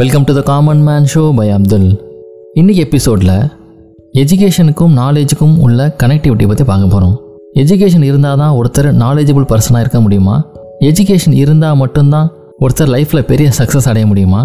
Welcome to the common man show by Abdul இன்னைக்கு எபிசோடில் எஜுகேஷனுக்கும் நாலேஜுக்கும் உள்ள கனெக்டிவிட்டி பற்றி பார்க்க போகிறோம் எஜுகேஷன் இருந்தால் தான் ஒருத்தர் நாலேஜபிள் பர்சனாக இருக்க முடியுமா? எஜுகேஷன் இருந்தால் மட்டும்தான் ஒருத்தர் லைஃப்பில் பெரிய சக்ஸஸ் அடைய முடியுமா?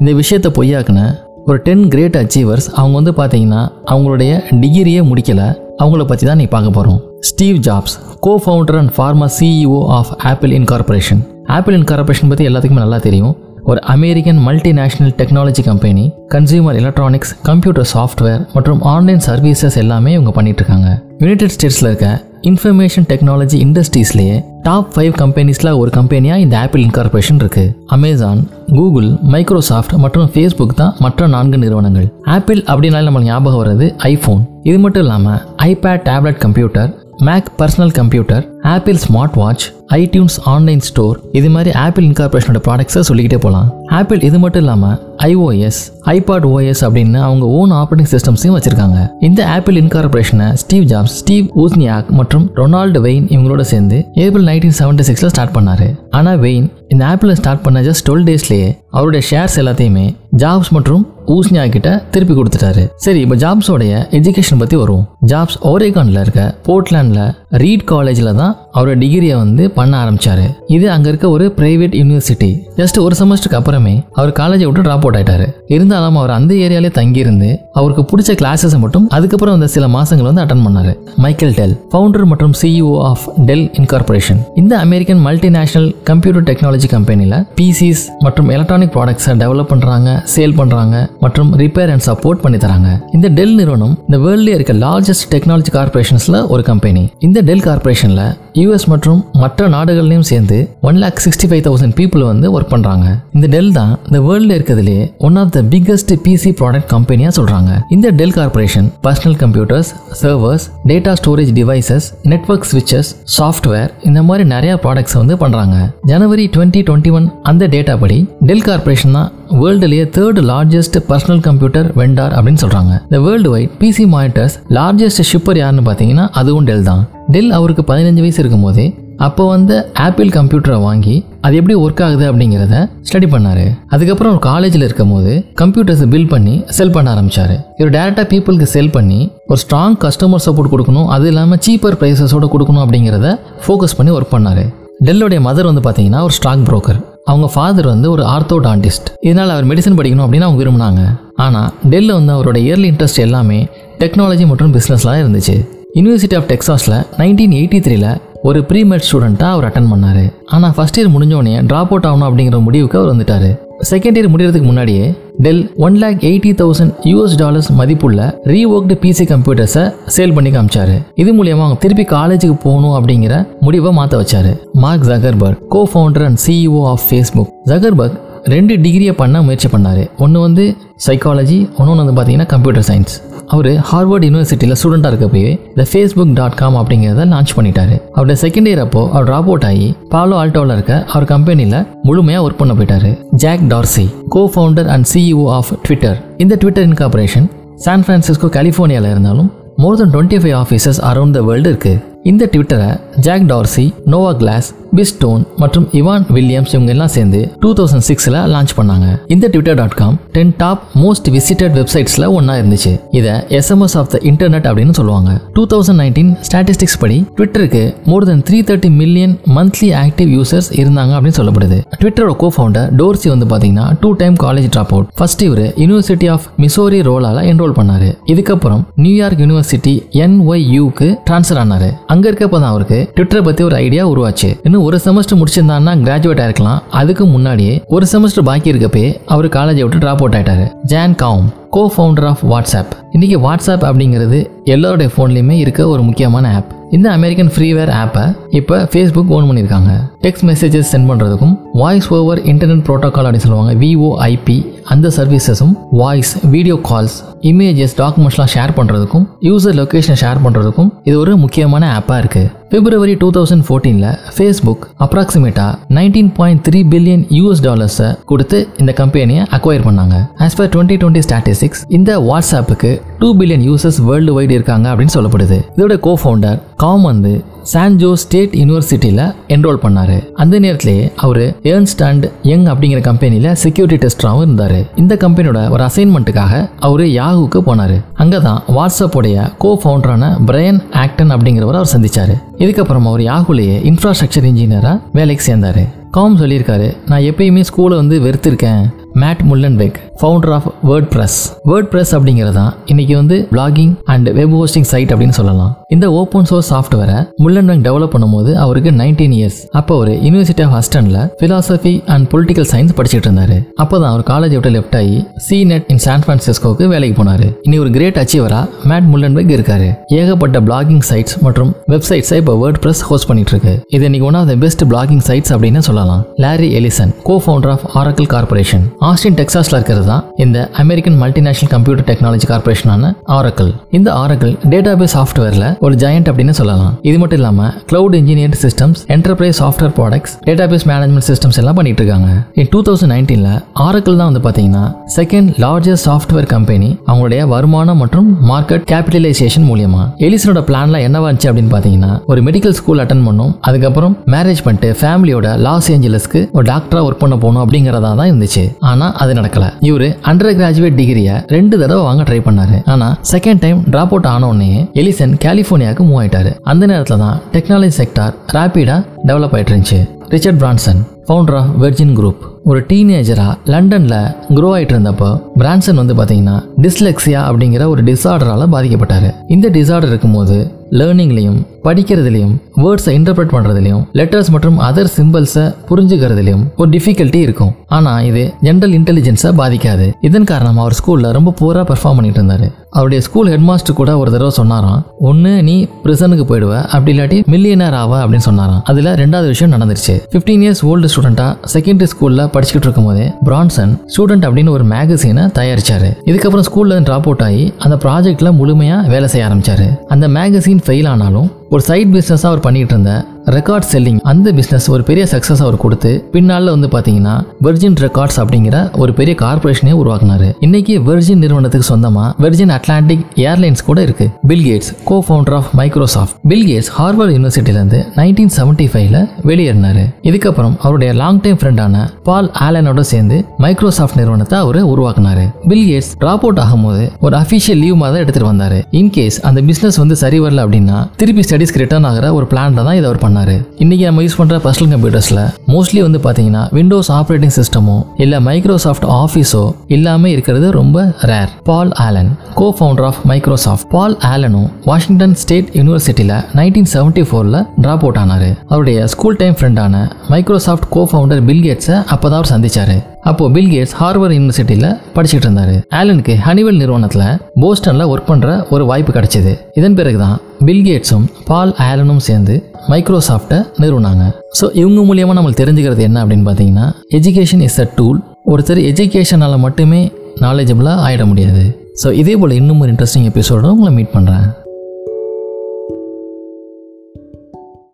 இந்த விஷயத்தை பொய்யாக்குன ஒரு டென் கிரேட் அச்சீவர்ஸ் அவங்க வந்து பார்த்தீங்கன்னா அவங்களுடைய டிகிரியே முடிக்கலை. அவங்கள பற்றி தான் நீ பார்க்க போகிறோம் Steve Jobs co founder and former CEO of Apple incorporation Apple incorporation பற்றி எல்லாத்துக்குமே நல்லா தெரியும். ஒரு American multinational technology company consumer electronics computer software மற்றும் ஆன்லைன் சர்வீசஸ் எல்லாமே இவங்க பண்ணிட்டு இருக்காங்க யுனைடெட் ஸ்டேட்ஸில் இருக்க இன்ஃபர்மேஷன் டெக்னாலஜி இண்டஸ்ட்ரீஸ்லேயே டாப் ஃபைவ் கம்பெனிஸில் ஒரு கம்பெனியாக இந்த ஆப்பிள் இன்கார்பரேஷன் இருக்குது அமேசான் கூகுள் மைக்ரோசாஃப்ட் மற்றும் ஃபேஸ்புக் தான் மற்ற நான்கு நிறுவனங்கள். ஆப்பிள் அப்படின்னாலே நம்மளுக்கு ஞாபகம் வர்றது ஐஃபோன் இது மட்டும் இல்லாமல் iPad tablet computer Mac personal computer Apple smart watch iTunes online store இது மாதிரி ஆப்பிள் இன்கார்பரேஷனோட ப்ராடக்ட்ஸை சொல்லிக்கிட்டே போகலாம் ஆப்பிள் இது மட்டும் இல்லாமல் ஐஓஎஸ் ஐபாட் ஓஎஸ் அப்படின்னு அவங்க ஓன் ஆப்ரேட்டிங் சிஸ்டம்ஸையும் வச்சிருக்காங்க. இந்த ஆப்பிள் இன்கார்பரேஷனை ஸ்டீவ் ஜாப்ஸ் ஸ்டீவ் ஊஸ்னியாக் மற்றும் ரொனால்டு வெயின் இவங்களோட சேர்ந்து ஏப்ரல் நைன்டீன் செவன்டி சிக்ஸில் ஸ்டார்ட் பண்ணார். ஆனால் வெயின் இந்த ஆப்பிளை ஸ்டார்ட் பண்ண ஜஸ்ட் டுவெல் டேஸ்லேயே அவருடைய ஷேர்ஸ் எல்லாத்தையுமே ஜாப்ஸ் மற்றும் ஊஸ்னியா கிட்ட திருப்பி கொடுத்துட்டாரு. சரி இப்போ ஜாப்ஸோடைய எஜுகேஷன் பற்றி வருவோம். ஜாப்ஸ் ஓரேகானில் இருக்க போர்ட்லாண்டில் ரீட் காலேஜில் தான் அவரோட டிகிரியை வந்து பண்ண ஆரம்பிச்சாரு. இது அங்கே இருக்க ஒரு பிரைவேட் யூனிவர்சிட்டி ஜஸ்ட் ஒரு செமஸ்டருக்கு அப்புறமே அவர் காலேஜை விட்டு ட்ராப் அவுட் ஆயிட்டாரு. இருந்தாலும் அவர் அந்த ஏரியாலே தங்கியிருந்து அவருக்கு பிடிச்ச கிளாஸஸை மட்டும் அதுக்கப்புறம் அந்த சில மாசங்கள் வந்து அட்டன் பண்ணாரு. மைக்கேல் டெல் ஃபவுண்டர் மற்றும் சிஇஓ ஆஃப் டெல் இன்கார்பரேஷன் இந்த அமெரிக்கன் மல்டிநேஷனல் கம்ப்யூட்டர் டெக்னாலஜி கம்பெனியில் பிசிஸ் மற்றும் எலக்ட்ரானிக் ப்ராடக்ட்ஸை டெவலப் பண்ணுறாங்க சேல் பண்ணுறாங்க மற்றும் ரிப்பேர் அண்ட் சப்போர்ட் பண்ணி தராங்க. இந்த டெல் நிறுவனம் இந்த வேர்ல்ட்லேயே இருக்க லார்ஜஸ்ட் டெக்னாலஜி கார்பரேஷன்ஸ்ல ஒரு கம்பெனி இந்த டெல் கார்பரேஷன்ல யூஎஸ் மற்றும் மற்ற நாடுகள்லையும் சேர்ந்து one lakh sixty five thousand people வந்து ஒர்க் பண்ணுறாங்க இந்த டெல் தான் இந்த வேர்ல்டில் இருக்கிறதுலே one of the biggest PC product கம்பெனியாக சொல்கிறாங்க இந்த Dell corporation personal computers servers data storage devices network ஸ்விட்சஸ் software இந்த மாதிரி நிறையா ப்ராடக்ட்ஸ் வந்து பண்ணுறாங்க ஜனவரி டுவெண்ட்டி டுவெண்ட்டி ஒன் அந்த டேட்டா படி டெல் கார்பரேஷன் தான் வேர்ல்டுலேயே third largest personal computer vendor அப்படின்னு சொல்கிறாங்க இந்த world wide PC monitors largest shipper யாருன்னு பார்த்தீங்கன்னா அதுவும் டெல் தான். டெல் அவருக்கு பதினஞ்சு வயசு இருக்கும்போதே அப்போ வந்து ஆப்பிள் கம்ப்யூட்டரை வாங்கி அது எப்படி ஒர்க் ஆகுது அப்படிங்கிறத ஸ்டடி பண்ணாரு. அதுக்கப்புறம் ஒரு காலேஜில் இருக்கும் போது கம்ப்யூட்டர்ஸை பில்ட் பண்ணி செல் பண்ண ஆரம்பிச்சாரு. இவர் டேரெக்டாக பீப்புளுக்கு செல் பண்ணி ஒரு ஸ்ட்ராங் கஸ்டமர் சப்போர்ட் கொடுக்கணும் அது இல்லாமல் சீப்பர் ப்ரைஸஸோட கொடுக்கணும் அப்படிங்கிறத ஃபோக்கஸ் பண்ணி ஒர்க் பண்ணாரு. டெல்லுடைய மதர் வந்து பார்த்தீங்கன்னா ஒரு ஸ்டாக் புரோக்கர் அவங்க ஃபாதர் வந்து ஒரு ஆர்த்தோடான்டிஸ்ட் இதனால் அவர் மெடிசன் படிக்கணும் அப்படின்னு அவங்க விரும்பினாங்க. ஆனால் டெல்லில் வந்து அவரோட இயர்லி இன்ட்ரெஸ்ட் எல்லாமே டெக்னாலஜி மற்றும் பிஸ்னஸ்லாம் இருந்துச்சு. யூனிவர்சிட்டி ஆஃப் டெக்ஸாஸில் நைன்டீன் எயிட்டி த்ரீல ஒரு ப்ரீமெட் ஸ்டூடெண்ட்டாக அவர் அட்டன் பண்ணார். ஆனால் ஃபஸ்ட் இயர் முடிஞ்சோடனே ட்ராப் அவுட் ஆகணும் அப்படிங்கிற முடிவுக்கு அவர் வந்துட்டார். செகண்ட் இயர் முடிகிறதுக்கு முன்னாடியே Dell one lakh eighty thousand US dollars மதிப்புள்ள ரீஒர்க்டு பிசி கம்ப்யூட்டர்ஸை சேல் பண்ணி காமிச்சாரு. இது மூலியமா அவங்க திருப்பி காலேஜுக்கு போகணும் அப்படிங்கிற முடிவை மாற்ற வச்சாரு. Mark Zuckerberg co founder and CEO of Facebook Zuckerberg ரெண்டு டிகிரியை பண்ண முயற்சி பண்ணார். ஒன்று வந்து சைக்காலஜி ஒன்று வந்து பார்த்தீங்கன்னா கம்ப்யூட்டர் சயின்ஸ் அவர் ஹார்வர்ட் யூனிவர்சிட்டியில் ஸ்டூடெண்ட்டாக இருக்கப்பயே இந்த ஃபேஸ்புக் டாட் காம் அப்படிங்கிறத லான்ச் பண்ணிட்டாரு. அவருடைய செகண்ட் இயர் அப்போ அவர் ட்ராப் அவுட் ஆகி பாலோ ஆல்டோவில் இருக்க அவர் கம்பெனியில் முழுமையாக ஒர்க் பண்ண போயிட்டாரு. Jack Dorsey co founder and CEO of Twitter இந்த ட்விட்டர் இன்கார்பரேஷன் சான் பிரான்சிஸ்கோ கலிஃபோர்னியாவில் இருந்தாலும் more than twenty five offices around the world இருக்குது இந்த ட்விட்டரை Jack Dorsey Noah Glass Biz Stone மற்றும் இவான் வில்லியம்ஸ் இவங்க எல்லாம் சேர்ந்து டூ தௌசண்ட் சிக்ஸில் லான்ச் பண்ணாங்க. இந்த Twitter dot com ten top most visited வெப்சைட்ஸில் ஒன்றா இருந்துச்சு. இதை எஸ்எம்எஸ் ஆஃப் த இன்டர்நெட் அப்படின்னு சொல்லுவாங்க. டூ தௌசண்ட் நைன்டீன் ஸ்டாட்டிஸ்டிக்ஸ் படி ட்விட்டருக்கு more than three thirty million monthly active users இருந்தாங்க அப்படின்னு சொல்லப்படுது. ட்விட்டரோட கோ ஃபவுண்டர் டோர்சி வந்து பார்த்தீங்கன்னா two time college drop out first இவர் யூனிவர்சிட்டி ஆஃப் மிசோரி ரோலால என்ரோல் பண்ணாரு. இதுக்கப்புறம் நியூயார்க் யூனிவர்சிட்டி என்ஒய்யூக்கு ட்ரான்ஸ்ஃபர் ஆனாரு. அங்க இருக்கப்போ தான் அவருக்கு ட்விட்டரை பத்தி ஒரு ஐடியா உருவாச்சு. இன்னும் ஒரு செமஸ்டர் முடிச்சிருந்தான்னா கிராஜுவேட் ஆயிருக்கலாம் அதுக்கு முன்னாடியே ஒரு செமஸ்டர் பாக்கி இருக்கப்பே அவர் காலேஜை விட்டு ட்ராப் அவுட் ஆயிட்டாரு. Jan Koum co founder of WhatsApp இன்னைக்கு வாட்ஸ்அப் அப்படிங்கிறது எல்லாருடைய ஃபோன்லையுமே இருக்க ஒரு முக்கியமான ஆப் இந்த அமெரிக்கன் ஃப்ரீவேர் ஆப்பை இப்போ ஃபேஸ்புக் ஓன் பண்ணியிருக்காங்க. டெக்ஸ்ட் மெசேஜஸ் சென்ட் பண்ணுறதுக்கும் வாய்ஸ் ஓவர் இன்டர்நெட் ப்ரோட்டோகால் அப்படின்னு சொல்லுவாங்க விஓஐபி அந்த சர்வீசஸும் வாய்ஸ் வீடியோ கால்ஸ் இமேஜஸ் டாக்குமெண்ட்ஸ்லாம் ஷேர் பண்ணுறதுக்கும் யூசர் லொக்கேஷனை ஷேர் பண்ணுறதுக்கும் இது ஒரு முக்கியமான ஆப்பாக இருக்குது பிப்ரவரி டூ தௌசண்ட் ஃபோர்டீனில் ஃபேஸ்புக் அப்ராக்சிமேட்டாக nineteen point three billion US டாலர்ஸை கொடுத்து இந்த கம்பெனியை அக்வயர் பண்ணாங்க. As per twenty twenty statistics இந்த வாட்ஸ்அப்புக்கு two billion users world wide இருக்காங்க அப்படின்னு சொல்லப்படுது. இதோட கோ ஃபவுண்டர் காம் வந்து சான்ஜோ ஸ்டேட் யூனிவர்சிட்டியில் என்ரோல் பண்ணாரு. அந்த நேரத்திலேயே அவர் ஏர்ன்ஸ்ட் அண்ட் யங் அப்படிங்கிற கம்பெனியில் செக்யூரிட்டி டெஸ்டராகவும் இருந்தார். இந்த கம்பெனியோட ஒரு அசைன்மெண்ட்டுக்காக அவர் யாகுக்கு போனார். அங்கே தான் வாட்ஸ்அப்போடைய கோ ஃபவுண்டரான பிரையன் ஆக்டன் அப்படிங்கிறவர் அவர் சந்திச்சார். இதுக்கப்புறம் அவர் யாகுலேயே இன்ஃப்ராஸ்ட்ரக்சர் இன்ஜினியராக வேலைக்கு சேர்ந்தார். காம் சொல்லியிருக்காரு நான் எப்பயுமே ஸ்கூலை வந்து வெறுத்திருக்கேன். Matt Mullenweg founder of WordPress WordPress அப்படிங்கிறது தான் இன்னைக்கு வந்து blogging and web hosting site அப்படின்னு சொல்லலாம். இந்த ஓப்பன் சோர்ஸ் சாஃப்ட்வேரை முல்லன்வெக் டெவலப் பண்ணும்போது அவருக்கு நைன்டீன் இயர்ஸ் அப்போ ஒரு யூனிவர்சிட்டி ஆஃப் ஹஸ்டன்ல பிலாசபி அண்ட் பொலிட்டிக்கல் சயின்ஸ் படிச்சுட்டு இருந்தாரு. அப்போ தான் அவர் காலேஜ் விட்டு லெஃப்ட் ஆகி சி நெட் இன் சான் பிரான்சிஸ்கோக்கு வேலைக்கு போனார். இனி ஒரு கிரேட் அச்சீவரா மேட் முல்லன்வெக் இருக்காரு. ஏகப்பட்ட பிளாகிங் சைட்ஸ் மற்றும் வெப்சைட்ஸை இப்போ வேர்ட் ப்ரெஸ் ஹோஸ்ட் பண்ணிட்டு இருக்கு. இது இன்னைக்கு one of the best blogging sites அப்படின்னு சொல்லலாம். Larry Ellison co founder of Oracle corporation Austin டெக்சாஸ்ல இருக்கிறது தான் இந்த அமெரிக்கன் மல்டிநேஷனல் கம்ப்யூட்டர் டெக்னாலஜி கார்பரேஷனான ஆரக்கிள் இந்த ஆரக்கிள் டேட்டாபேஸ் சாஃப்ட்வேர்ல ஒரு ஜெயண்ட் அப்படின்னு சொல்லலாம். இது மட்டும் இல்லாம cloud engineer systems enterprise software products database management systems எல்லாம் பண்ணிட்டு இருக்காங்க. இன் டூ தௌசண்ட் நைன்டீன்ல ஆரக்கிள் தான் வந்து பாத்தீங்கன்னா செகண்ட் லார்ஜஸ்ட் சாஃப்ட்வேர் கம்பெனி அவங்களுடைய வருமானம் மற்றும் மார்க்கெட் கேபிட்டலைசேஷன் மூலியமா. எலிசனோட பிளான்ல என்னவா இருந்துச்சு அப்படின்னு பாத்தீங்கன்னா ஒரு மெடிக்கல் ஸ்கூல் அட்டன் பண்ணும். அதுக்கப்புறம் மேரேஜ் பண்ணிட்டு ஃபேமிலியோட லாஸ் ஏஞ்சலஸ்க்கு ஒரு டாக்டரா ஒர்க் பண்ண போகணும் அப்படிங்கறதா தான் இருந்துச்சு. ஆனா அது நடக்கல. இவரு அண்டர் கிராஜுவேட் டிகிரியை ரெண்டு தடவை வாங்க ட்ரை பண்ணாரு. ஆனா செகண்ட் டைம் டிராப் அவுட் ஆன உடனே எலிசன் கலிஃபோர்னியாவுக்கு மூவ் ஆயிட்டாரு. அந்த நேரத்துல தான் டெக்னாலஜி செக்டார் ரேபிடா டெவலப் ஆயிட்டு இருந்துச்சு. Richard Branson founder of Virgin group ஒரு டீனேஜரா லண்டனில் க்ரோ ஆயிட்டு இருந்தப்போ பிரான்சன் வந்து பார்த்தீங்கன்னா டிஸ்லெக்ஸியா அப்படிங்கிற ஒரு டிசார்டரால பாதிக்கப்பட்டார். இந்த டிசார்டர் இருக்கும்போது லேர்னிங்லையும் படிக்கிறதுலையும் வேர்ட்ஸை இன்டர்பிரட் பண்ணுறதுலையும் லெட்டர்ஸ் மற்றும் அதர் சிம்பிள்ஸை புரிஞ்சுக்கிறதுலையும் ஒரு டிஃபிகல்ட்டி இருக்கும். ஆனால் இது ஜென்ரல் இன்டெலிஜென்ஸை பாதிக்காது. இதன் காரணமாக அவர் ஸ்கூலில் ரொம்ப பூராக பெர்ஃபார்ம் பண்ணிட்டு இருந்தார். அவருடைய ஸ்கூல் ஹெட் மாஸ்டர் கூட ஒரு தடவை சொன்னாராம் ஒன்று நீ பிரிசனுக்கு போயிடுவ அப்படி இல்லாட்டி மில்லியனர் ஆவ அப்படின்னு சொன்னாராம். அதில் ரெண்டாவது விஷயம் நடந்துருச்சு. ஃபிஃப்டீன் இயர்ஸ் ஓல்டு ஸ்டூடெண்ட்டாக செகண்டரி ஸ்கூலில் படிச்சுக்கிட்டு இருக்கும்போதே பிரான்சன் ஸ்டூடெண்ட் அப்படின்னு ஒரு மேகசீனை தயாரிச்சாரு. இதுக்கப்புறம் ஸ்கூலில் ட்ராப் அவுட் ஆகி அந்த ப்ராஜெக்டில் முழுமையாக வேலை செய்ய ஆரம்பிச்சாரு. அந்த மேகசின் ஃபெயில் ஆனாலும் ஒரு சைட் பிஸ்னஸாக அவர் பண்ணிகிட்டு இருந்தேன் ரெக்கார்ட் செல்லிங் அந்த பிஸ்னஸ் ஒரு பெரிய சக்ஸஸ் அவர் கொடுத்து பின்னால வந்து பார்த்தீங்கன்னா வெர்ஜின் ரெக்கார்ட்ஸ் அப்படிங்கிற ஒரு பெரிய கார்பரேஷனே உருவாக்குனாரு. இன்னைக்கு வெர்ஜின் நிறுவனத்துக்கு சொந்தமா வெர்ஜின் அட்லாண்டிக் ஏர்லைன்ஸ் கூட இருக்கு. Bill Gates co founder of Microsoft Bill Gates Harvard யூனிவர்சிட்டியிலேருந்து nineteen seventy ஃபைவ்ல வெளியேறினாரு. இதுக்கப்புறம் அவருடைய லாங் டைம் ஃப்ரெண்டான பால் ஆலனோட சேர்ந்து மைக்ரோசாஃப்ட் நிறுவனத்தை அவர் உருவாக்குனாரு. பில் கேட்ஸ் டிராப் அவுட் ஆகும்போது ஒரு அஃபிஷியல் லீவ் மாதிரி எடுத்துட்டு வந்தாரு. இன்கேஸ் அந்த பிசினஸ் வந்து சரி வரல அப்படின்னா திருப்பி ஸ்டடிஸ்க்கு ரிட்டர்ன் ஆகிற ஒரு பிளான்ல தான் இதை அவர் பண்ணார் இன்னைக்கு நம்ம யூஸ் பண்ற பர்சனல் கம்ப்யூட்டர்ஸில் மோஸ்ட்லி வந்து பார்த்தீங்கன்னா விண்டோஸ் ஆப்ரேட்டிங் சிஸ்டமோ இல்லை மைக்ரோசாஃப்ட் ஆஃபீஸோ இல்லாமல் இருக்கிறது ரொம்ப rare Paul Allen co founder of Microsoft Paul ஆலனும் Washington state யூனிவர்சிட்டியில் நைன்டீன் செவன்டி ஃபோரில் ட்ராப் அவுட் ஆனார். அவருடைய ஸ்கூல் டைம் ஃப்ரெண்டான மைக்ரோசாஃப்ட் கோ ஃபவுண்டர் பில்கேட்ஸை அப்போ தான் அவர் சந்திச்சாரு. அப்போ பில்கேட்ஸ் ஹார்வர்ட் யூனிவர்சிட்டியில் படிச்சுட்டு இருந்தாரு. ஆலனுக்கு ஹனிவெல் நிறுவனத்தில் போஸ்டனில் ஒர்க் பண்ணுற ஒரு வாய்ப்பு கிடைச்சிது. இதன் பிறகு தான் பில்கேட்ஸும் பால் ஆலனும் சேர்ந்து மைக்ரோசாஃப்டை நிறுவனாங்க. ஸோ இவங்க மூலியமாக நம்மளுக்கு தெரிஞ்சுக்கிறது என்ன அப்படின்னு பார்த்தீங்கன்னா எஜுகேஷன் இஸ் அ டூல் ஒருத்தர் எஜுகேஷனால் மட்டுமே நாலேஜபிளாக ஆகிட முடியாது. ஸோ இதே போல் இன்னும் ஒரு இன்ட்ரெஸ்டிங் எபிசோட உங்களை மீட் பண்ணுறேன்